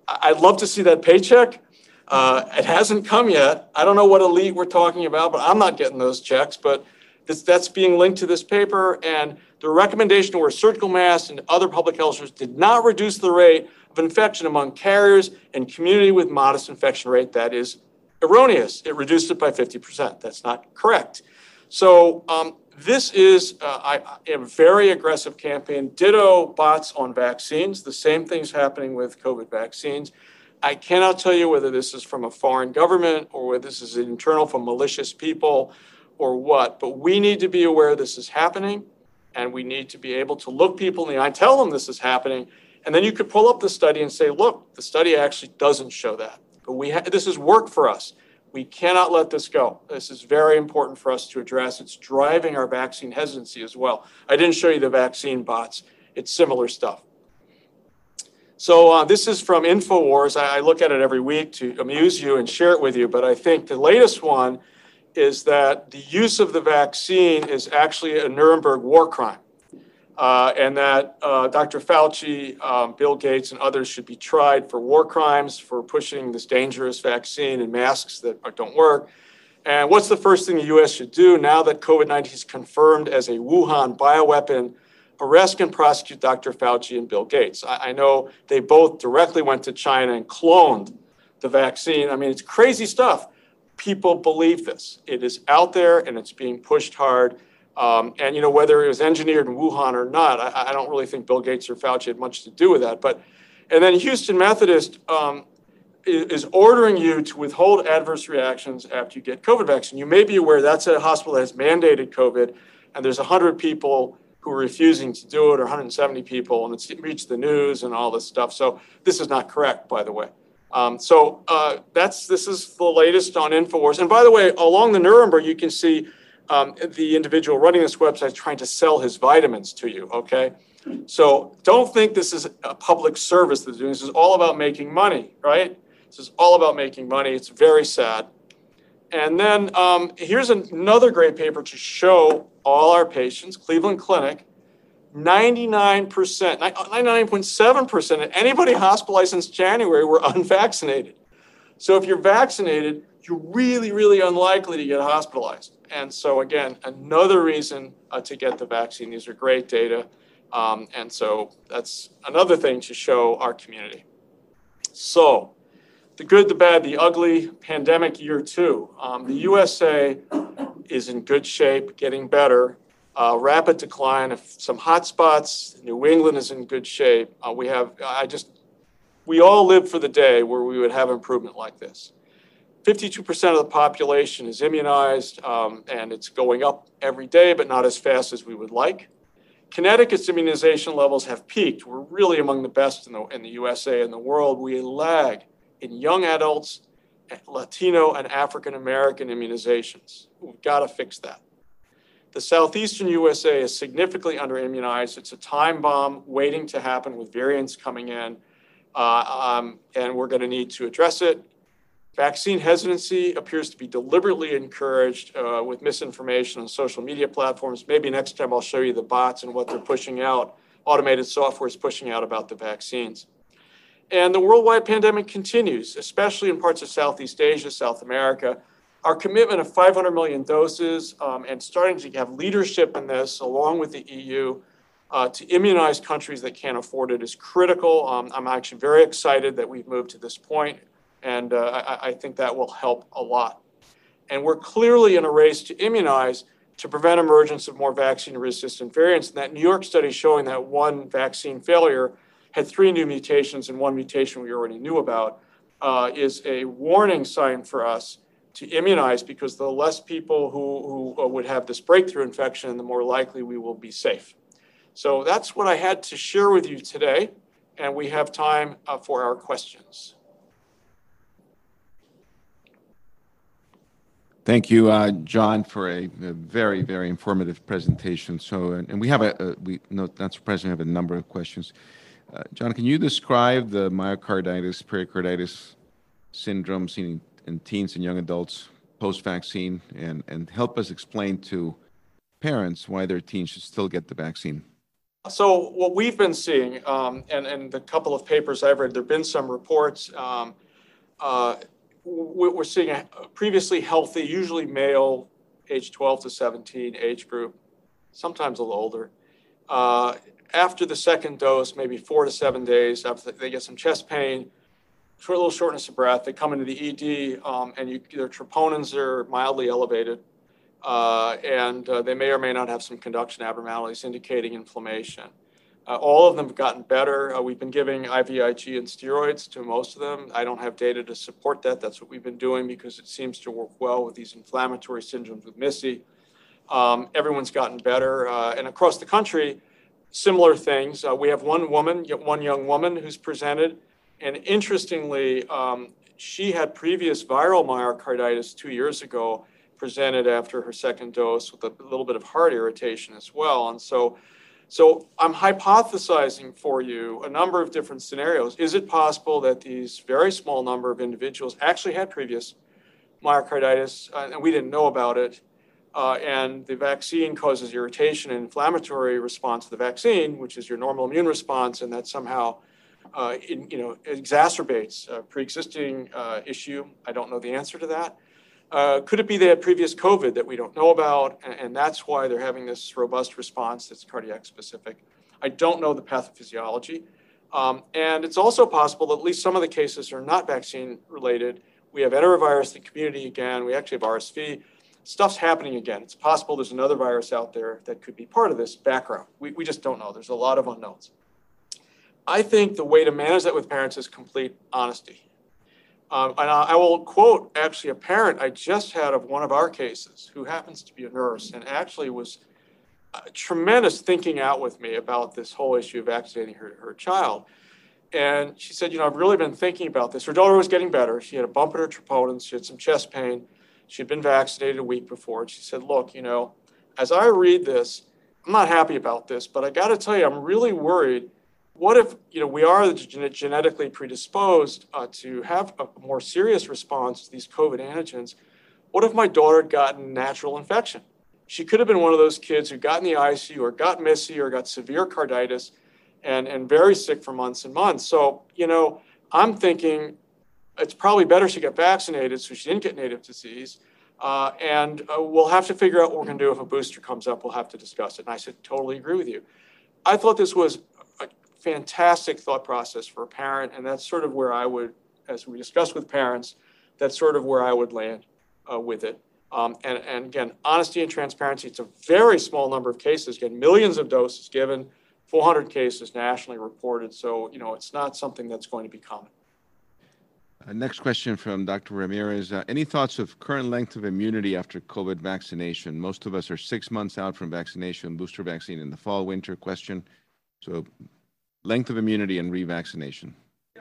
I'd love to see that paycheck. Uh, it hasn't come yet. I don't know what elite we're talking about, but I'm not getting those checks. But this, that's being linked to this paper. And the recommendation wear surgical masks and other public health measures did not reduce the rate of infection among carriers and community with modest infection rate. That is erroneous. It reduced it by 50%. That's not correct. So um, this is uh, I, a very aggressive campaign. Ditto bots on vaccines. The same thing's happening with COVID vaccines. I cannot tell you whether this is from a foreign government or whether this is internal from malicious people or what, but we need to be aware this is happening and we need to be able to look people in the eye, tell them this is happening, and then you could pull up the study and say, look, the study actually doesn't show that. But we ha- this is work for us. We cannot let this go. This is very important for us to address. It's driving our vaccine hesitancy as well. I didn't show you the vaccine bots. It's similar stuff. So uh, this is from InfoWars. I, I look at it every week to amuse you and share it with you. But I think the latest one is that the use of the vaccine is actually a Nuremberg war crime. Uh, and that uh, Dr. Fauci, um, Bill Gates, and others should be tried for war crimes for pushing this dangerous vaccine and masks that don't work. And what's the first thing the U.S. should do now that COVID 19 is confirmed as a Wuhan bioweapon? arrest and prosecute Dr. Fauci and Bill Gates. I, I, know they both directly went to China and cloned the vaccine. I mean, it's crazy stuff. People believe this. It is out there and it's being pushed hard. Um, and you know whether it was engineered in Wuhan or not, I, I, don't really think Bill Gates or Fauci had much to do with that. But and then Houston Methodist um, is, ordering you to withhold adverse reactions after you get COVID vaccine. You may be aware that's a hospital that has mandated COVID, and there's 100 people who are refusing to do it, or 170 people, and it's reached the news and all this stuff. So this is not correct, by the way. Um, so uh, that's this is the latest on Infowars. And by the way, along the Nuremberg, you can see um, the individual running this website trying to sell his vitamins to you. Okay, so don't think this is a public service that's doing. This is all about making money, right? This is all about making money. It's very sad. And then um, here's another great paper to show all our patients, Cleveland Clinic, 99%, 99.7% of anybody hospitalized since January were unvaccinated. So if you're vaccinated, you're really, really unlikely to get hospitalized. And so, again, another reason uh, to get the vaccine. These are great data. Um, and so that's another thing to show our community. So, the good, the bad, the ugly, pandemic year two. Um, the USA is in good shape, getting better. Uh, rapid decline of some hot spots. New England is in good shape. Uh, we have, I just, we all live for the day where we would have improvement like this. 52% of the population is immunized, um, and it's going up every day, but not as fast as we would like. Connecticut's immunization levels have peaked. We're really among the best in the, in the USA and the world. We lag in young adults, Latino, and African American immunizations. We've got to fix that. The southeastern USA is significantly under immunized. It's a time bomb waiting to happen with variants coming in, uh, um, and we're going to need to address it. Vaccine hesitancy appears to be deliberately encouraged uh, with misinformation on social media platforms. Maybe next time I'll show you the bots and what they're pushing out. Automated software is pushing out about the vaccines. And the worldwide pandemic continues, especially in parts of Southeast Asia, South America. Our commitment of 500 million doses um, and starting to have leadership in this, along with the EU, uh, to immunize countries that can't afford it is critical. Um, I'm actually very excited that we've moved to this point and uh, I, I think that will help a lot. And we're clearly in a race to immunize to prevent emergence of more vaccine-resistant variants. And that New York study showing that one vaccine failure had three new mutations and one mutation we already knew about uh, is a warning sign for us to immunize because the less people who, who uh, would have this breakthrough infection, the more likely we will be safe. So that's what I had to share with you today, and we have time uh, for our questions. Thank you, uh, John, for a, a, very, very informative presentation. So, and, and we have a, a, we not, not surprisingly have a number of questions. Uh, John, can you describe the myocarditis, pericarditis syndrome seen in, in teens and young adults post-vaccine, and and help us explain to parents why their teens should still get the vaccine? So, what we've been seeing, um, and and the couple of papers I've read, there've been some reports. Um, uh, we're seeing a previously healthy, usually male, age 12 to 17 age group, sometimes a little older. Uh, after the second dose, maybe four to seven days after they get some chest pain, short, little shortness of breath, they come into the ED um, and you, their troponins are mildly elevated. Uh, and uh, they may or may not have some conduction abnormalities indicating inflammation. Uh, all of them have gotten better. Uh, we've been giving IVIG and steroids to most of them. I don't have data to support that. That's what we've been doing because it seems to work well with these inflammatory syndromes with MIS-C. Um, everyone's gotten better. Uh, and across the country, similar things. Uh, we have one woman, one young woman who's presented. And interestingly, um, she had previous viral myocarditis two years ago, presented after her second dose with a little bit of heart irritation as well. And so so I'm hypothesizing for you a number of different scenarios. Is it possible that these very small number of individuals actually had previous myocarditis uh, and we didn't know about it? Uh, and the vaccine causes irritation and inflammatory response to the vaccine, which is your normal immune response, and that somehow uh, in, you know, exacerbates a pre-existing uh, issue. I don't know the answer to that. Uh, could it be they had previous COVID that we don't know about, and, and, that's why they're having this robust response that's cardiac specific? I don't know the pathophysiology. Um, and it's also possible that at least some of the cases are not vaccine related. We have enterovirus in the community again. We actually have RSV. Stuff's happening again. It's possible there's another virus out there that could be part of this background. We, we just don't know. There's a lot of unknowns. I think the way to manage that with parents is complete honesty. Um, and I, I, will quote actually a parent I just had of one of our cases who happens to be a nurse and actually was uh, tremendous thinking out with me about this whole issue of vaccinating her, her child. And she said, You know, I've really been thinking about this. Her daughter was getting better. She had a bump in her troponins. She had some chest pain. She had been vaccinated a week before. And she said, Look, you know, as I read this, I'm not happy about this, but I got to tell you, I'm really worried what if you know we are genetically predisposed uh, to have a more serious response to these COVID antigens? What if my daughter had gotten natural infection? She could have been one of those kids who got in the ICU or got MIS-C or got severe carditis and, and very sick for months and months. So, you know, I'm thinking it's probably better she get vaccinated so she didn't get native disease. Uh, and uh, we'll have to figure out what we're going to do if a booster comes up. We'll have to discuss it. And I said, totally agree with you. I thought this was fantastic thought process for a parent, and that's sort of where I would, as we discussed with parents, that's sort of where I would land uh, with it. Um, and, and again, honesty and transparency. It's a very small number of cases. Again, millions of doses given, 400 cases nationally reported. So you know, it's not something that's going to be common. Uh, next question from Dr. Ramirez. Uh, any thoughts of current length of immunity after COVID vaccination? Most of us are six months out from vaccination, booster vaccine in the fall, winter question. So, length of immunity and revaccination.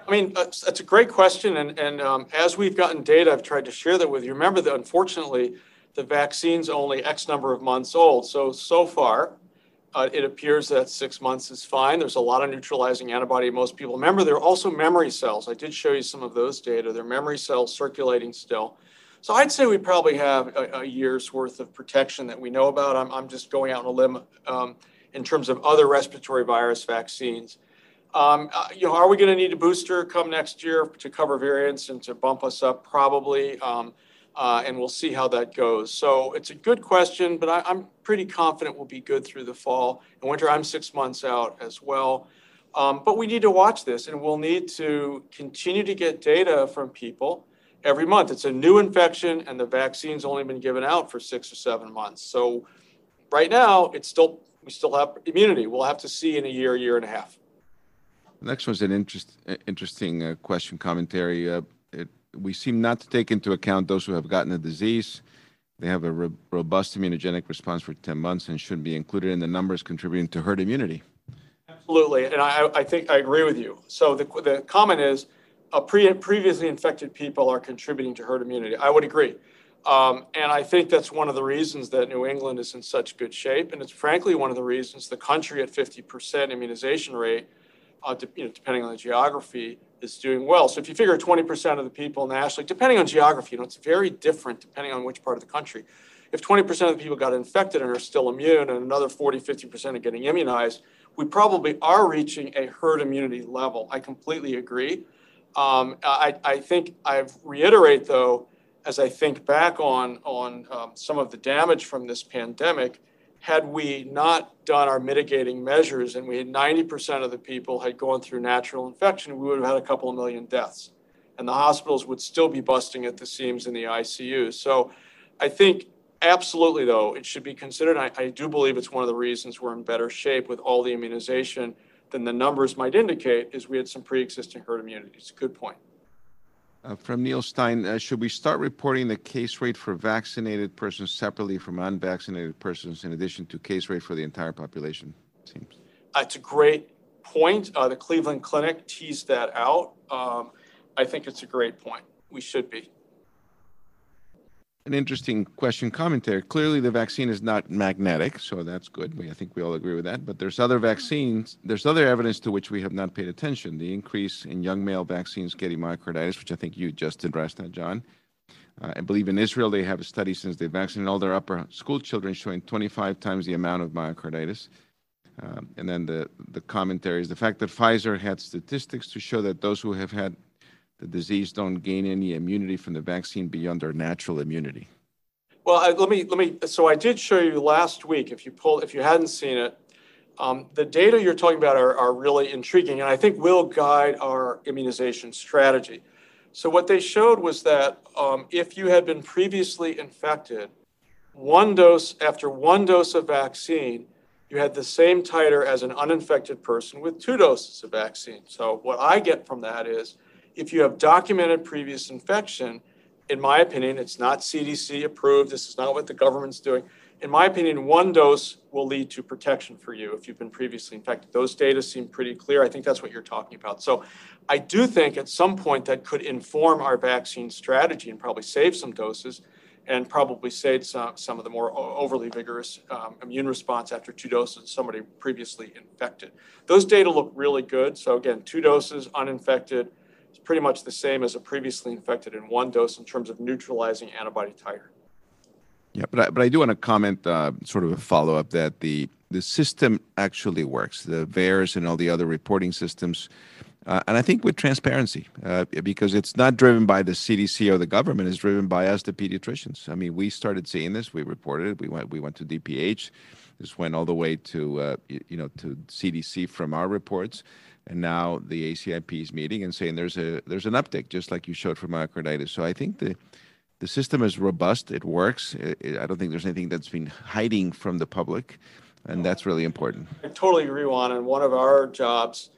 I mean, that's, that's a great question. And, and um, as we've gotten data, I've tried to share that with you. Remember that unfortunately, the vaccine's only X number of months old. So, so far, uh, it appears that six months is fine. There's a lot of neutralizing antibody in most people. Remember, there are also memory cells. I did show you some of those data. There are memory cells circulating still. So I'd say we probably have a, a year's worth of protection that we know about. I'm, I'm just going out on a limb um, in terms of other respiratory virus vaccines. Um, uh, you know, are we going to need a booster come next year to cover variants and to bump us up? Probably. Um, uh, and we'll see how that goes. So it's a good question, but I, am pretty confident we'll be good through the fall and winter. I'm six months out as well. Um, but we need to watch this, and we'll need to continue to get data from people every month. It's a new infection, and the vaccine's only been given out for six or seven months. So right now, it's still we still have immunity. We'll have to see in a year, year and a half. Next one's an interest, interesting uh, question commentary. Uh, it, we seem not to take into account those who have gotten the disease. They have a ro- robust immunogenic response for 10 months and should be included in the numbers contributing to herd immunity. Absolutely, and I, I think I agree with you. So the, the comment is, uh, pre, previously infected people are contributing to herd immunity. I would agree. Um, and I think that's one of the reasons that New England is in such good shape. And it's frankly one of the reasons the country at 50% immunization rate, uh, de- you know, depending on the geography, is doing well. So if you figure 20% of the people nationally, depending on geography, you know, it's very different depending on which part of the country. If 20% of the people got infected and are still immune and another 40, 50% are getting immunized, we probably are reaching a herd immunity level. I completely agree. Um, I, I, think I reiterate though, as I think back on, on um, some of the damage from this pandemic, had we not done our mitigating measures and we had 90% of the people had gone through natural infection, we would have had a couple of million deaths. And the hospitals would still be busting at the seams in the ICU. So I think absolutely, though, it should be considered. I, I do believe it's one of the reasons we're in better shape with all the immunization than the numbers might indicate is we had some pre-existing herd immunity. It's a good point. Uh, from Neil Stein, uh, should we start reporting the case rate for vaccinated persons separately from unvaccinated persons in addition to case rate for the entire population? Seems. It's a great point. Uh, the Cleveland Clinic teased that out. Um, I think it's a great point. We should be an interesting question commentary. Clearly, the vaccine is not magnetic, so that's good. We, I think we all agree with that. But there's other vaccines, there's other evidence to which we have not paid attention. The increase in young male vaccines getting myocarditis, which I think you just addressed that, John. Uh, I believe in Israel they have a study since they vaccinated all their upper school children showing 25 times the amount of myocarditis. Um, and then the, the commentary is the fact that Pfizer had statistics to show that those who have had the disease don't gain any immunity from the vaccine beyond their natural immunity? Well, I, let me let me. So I did show you last week. If you pull, if you hadn't seen it, um, the data you're talking about are, are really intriguing, and I think will guide our immunization strategy. So what they showed was that um, if you had been previously infected, one dose after one dose of vaccine, you had the same titer as an uninfected person with two doses of vaccine. So what I get from that is if you have documented previous infection, in my opinion, it's not CDC approved. This is not what the government's doing. In my opinion, one dose will lead to protection for you if you've been previously infected. Those data seem pretty clear. I think that's what you're talking about. So I do think at some point that could inform our vaccine strategy and probably save some doses and probably save some, some of the more overly vigorous um, immune response after two doses of somebody previously infected. Those data look really good. So again, two doses, uninfected, pretty much the same as a previously infected in one dose in terms of neutralizing antibody titer. Yeah, but I, but I do want to comment, uh, sort of a follow up, that the the system actually works. The VAERS and all the other reporting systems Uh, and I think with transparency, uh, because it's not driven by the CDC or the government, it's driven by us, the pediatricians. I mean, we started seeing this. We reported it. We went. We went to DPH. This went all the way to uh, you know to CDC from our reports, and now the ACIP is meeting and saying there's a there's an uptick, just like you showed for myocarditis. So I think the the system is robust. It works. It, it, I don't think there's anything that's been hiding from the public, and that's really important. I totally agree, Juan. And one of our jobs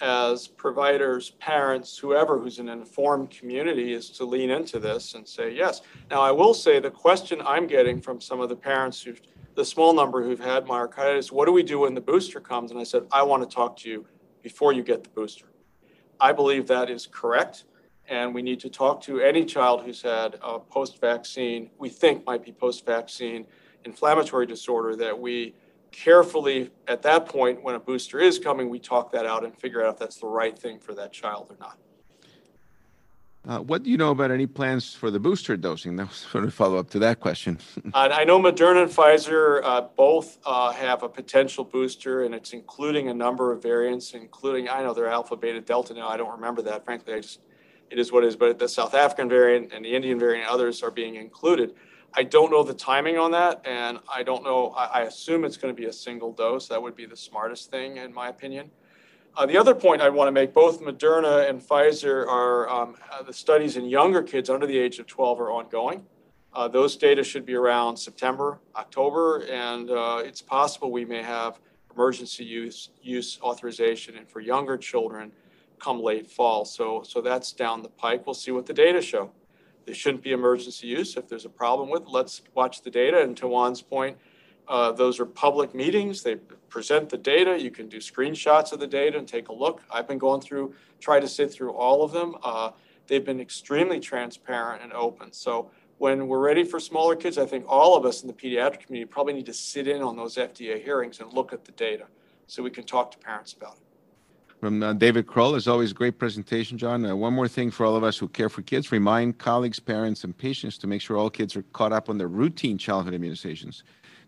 as providers, parents, whoever who's an informed community is to lean into this and say yes. Now, I will say the question I'm getting from some of the parents who, the small number who've had myocarditis, what do we do when the booster comes? And I said, I want to talk to you before you get the booster. I believe that is correct. And we need to talk to any child who's had a post vaccine, we think might be post vaccine inflammatory disorder that we carefully at that point when a booster is coming we talk that out and figure out if that's the right thing for that child or not what do you know about any plans for the booster dosing? That was sort of follow up to that question. I know Moderna and Pfizer uh, both uh, have a potential booster, and it's including a number of variants, including I know they're alpha, beta, delta now. I don't remember that, frankly. I just it is what it is. But the South African variant and the Indian variant, others are being included. I don't know the timing on that, and I don't know. I, I assume it's going to be a single dose. That would be the smartest thing, in my opinion. Uh, the other point I want to make: both Moderna and Pfizer are um, uh, the studies in younger kids under the age of 12 are ongoing. Uh, those data should be around September, October, and uh, it's possible we may have emergency use use authorization and for younger children come late fall. So so that's down the pike. We'll see what the data show. There shouldn't be emergency use. If there's a problem with, it, let's watch the data. And to Juan's point, uh, those are public meetings. They present the data. You can do screenshots of the data and take a look. I've been going through, try to sit through all of them. Uh, they've been extremely transparent and open. So when we're ready for smaller kids, I think all of us in the pediatric community probably need to sit in on those FDA hearings and look at the data so we can talk to parents about it. From uh, David Kroll, as always, great presentation, John. Uh, one more thing for all of us who care for kids remind colleagues, parents, and patients to make sure all kids are caught up on their routine childhood immunizations.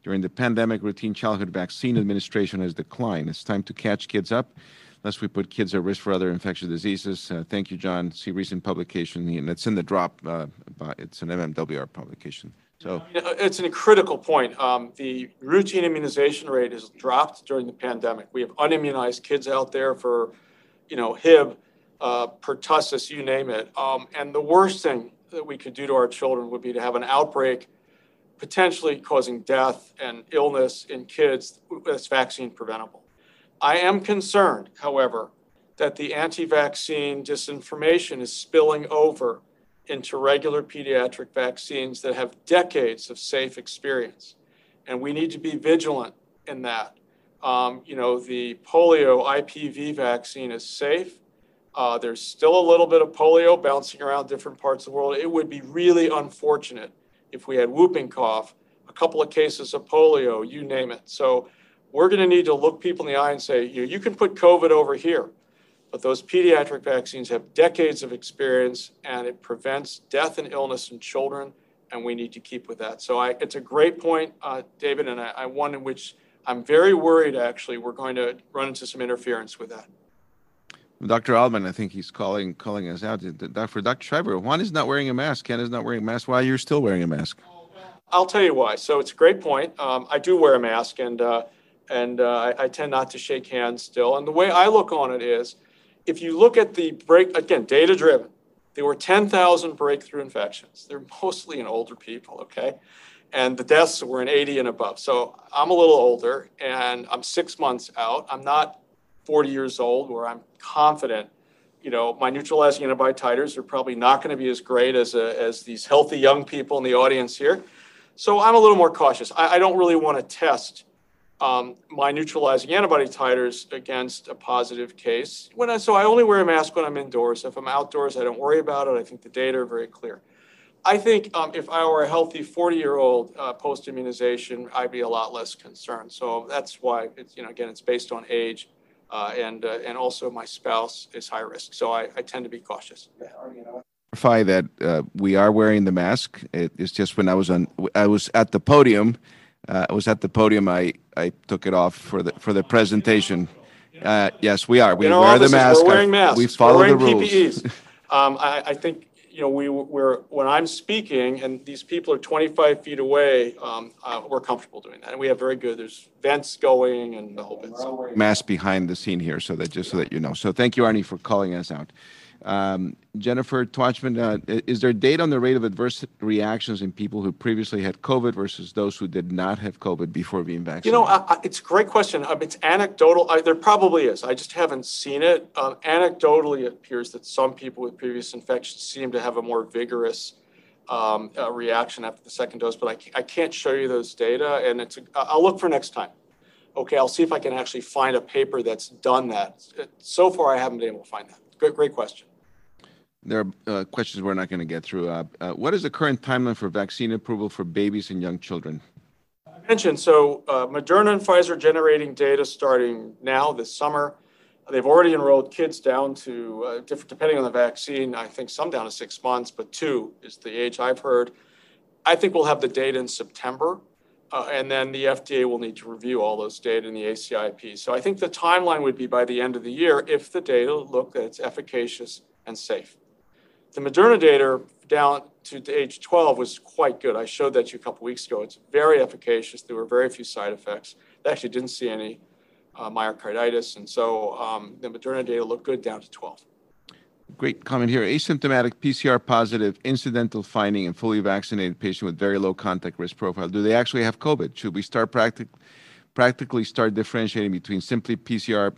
During the pandemic, routine childhood vaccine administration has declined. It's time to catch kids up, lest we put kids at risk for other infectious diseases. Uh, thank you, John. See recent publication, and it's in the drop. Uh, by, it's an MMWR publication. So it's a critical point. Um, the routine immunization rate has dropped during the pandemic. We have unimmunized kids out there for, you know, Hib, uh, pertussis, you name it. Um, and the worst thing that we could do to our children would be to have an outbreak, potentially causing death and illness in kids that's vaccine preventable. I am concerned, however, that the anti-vaccine disinformation is spilling over into regular pediatric vaccines that have decades of safe experience. And we need to be vigilant in that. Um, you know, the polio IPV vaccine is safe. Uh, there's still a little bit of polio bouncing around different parts of the world. It would be really unfortunate if we had whooping cough, a couple of cases of polio, you name it. So we're going to need to look people in the eye and say, you, you can put COVID over here but those pediatric vaccines have decades of experience and it prevents death and illness in children, and we need to keep with that. So I, it's a great point, uh, David, and I, I, one in which I'm very worried actually we're going to run into some interference with that. Dr. Altman, I think he's calling calling us out. For Dr. Schreiber, Juan is not wearing a mask. Ken is not wearing a mask. Why are you're still wearing a mask? I'll tell you why. So it's a great point. Um, I do wear a mask, and uh, and uh, I, I, tend not to shake hands still. And the way I look on it is, if you look at the break, again, data driven, there were 10,000 breakthrough infections. They're mostly in older people, okay? And the deaths were in 80 and above. So I'm a little older and I'm six months out. I'm not 40 years old where I'm confident, you know, my neutralizing antibody titers are probably not going to be as great as, a, as these healthy young people in the audience here. So I'm a little more cautious. I, I don't really want to test um, my neutralizing antibody titers against a positive case. When I, so I only wear a mask when I'm indoors. If I'm outdoors, I don't worry about it. I think the data are very clear. I think um, if I were a healthy 40 year old uh, post immunization, I'd be a lot less concerned. So that's why it's, you know, again, it's based on age. Uh, and, uh, and also my spouse is high risk. So I, I tend to be cautious. Clarify that uh, we are wearing the mask. It's just when I was on, I was at the podium uh, I was at the podium. I, I took it off for the for the presentation. Uh, yes, we are. We wear the mask. We're wearing masks. We follow We're the rules. PPEs. Um, I, I think, you know, we, we're, when I'm speaking and these people are 25 feet away, um, uh, we're comfortable doing that. And we have very good, there's vents going and the whole bit. So mask behind the scene here, so that just so that you know. So thank you, Arnie, for calling us out. Um, Jennifer Twachtman, uh, is there data on the rate of adverse reactions in people who previously had COVID versus those who did not have COVID before being vaccinated? You know, I, I, it's a great question. Um, it's anecdotal. I, there probably is. I just haven't seen it. Um, anecdotally, it appears that some people with previous infections seem to have a more vigorous um, uh, reaction after the second dose, but I, can't show you those data, and it's. A, I'll look for next time. Okay, I'll see if I can actually find a paper that's done that. So far, I haven't been able to find that. Great question. There are uh, questions we're not going to get through. Uh, uh, what is the current timeline for vaccine approval for babies and young children? I mentioned, so uh, Moderna and Pfizer generating data starting now this summer. They've already enrolled kids down to, uh, different, depending on the vaccine, I think some down to six months, but two is the age I've heard. I think we'll have the data in September, uh, and then the FDA will need to review all those data in the ACIP. So I think the timeline would be by the end of the year if the data look that it's efficacious and safe. The Moderna data down to age 12 was quite good. I showed that to you a couple weeks ago. It's very efficacious. There were very few side effects. They actually didn't see any uh, myocarditis, and so um, the Moderna data looked good down to 12. Great comment here. Asymptomatic PCR positive, incidental finding in fully vaccinated patient with very low contact risk profile. Do they actually have COVID? Should we start practic- practically start differentiating between simply PCR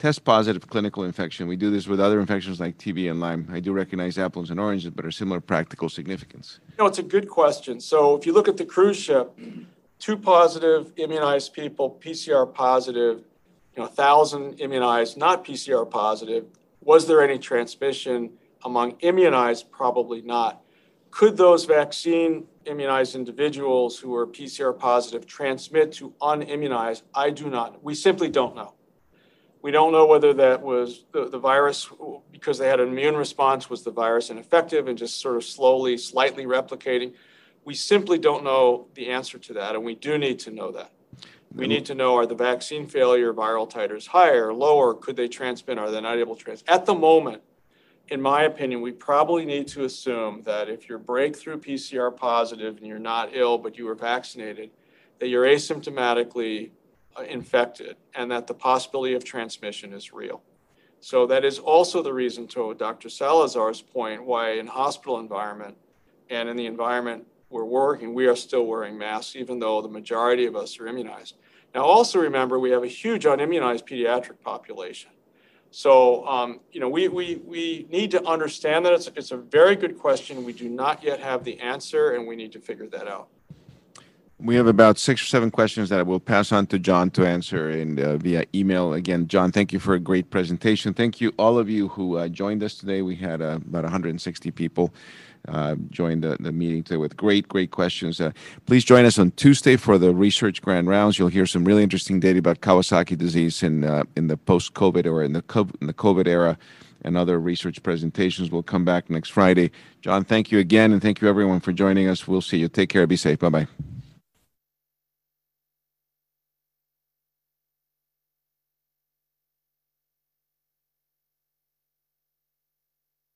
test positive clinical infection? We do this with other infections like TB and Lyme. I do recognize apples and oranges, but are similar practical significance. You know, it's a good question. So if you look at the cruise ship, two positive immunized people, PCR positive, you know, 1,000 immunized, not PCR positive. Was there any transmission among immunized? Probably not. Could those vaccine immunized individuals who are PCR positive transmit to unimmunized? I do not. We simply don't know. We don't know whether that was the, the virus, because they had an immune response, was the virus ineffective and just sort of slowly, slightly replicating? We simply don't know the answer to that, and we do need to know that. We need to know, are the vaccine failure viral titers higher, lower? Could they transmit? Are they not able to transmit? At the moment, in my opinion, we probably need to assume that if you're breakthrough PCR positive and you're not ill, but you were vaccinated, that you're asymptomatically infected and that the possibility of transmission is real. So that is also the reason to Dr. Salazar's point why in hospital environment and in the environment we're working, we are still wearing masks, even though the majority of us are immunized. Now, also remember, we have a huge unimmunized pediatric population. So, um, you know, we, we, we need to understand that it's, it's a very good question. We do not yet have the answer, and we need to figure that out. We have about six or seven questions that I will pass on to John to answer and uh, via email. Again, John, thank you for a great presentation. Thank you, all of you who uh, joined us today. We had uh, about 160 people uh, join the, the meeting today with great, great questions. Uh, please join us on Tuesday for the research grand rounds. You'll hear some really interesting data about Kawasaki disease in uh, in the post-COVID or in the in the COVID era, and other research presentations. We'll come back next Friday. John, thank you again, and thank you everyone for joining us. We'll see you. Take care. Be safe. Bye bye.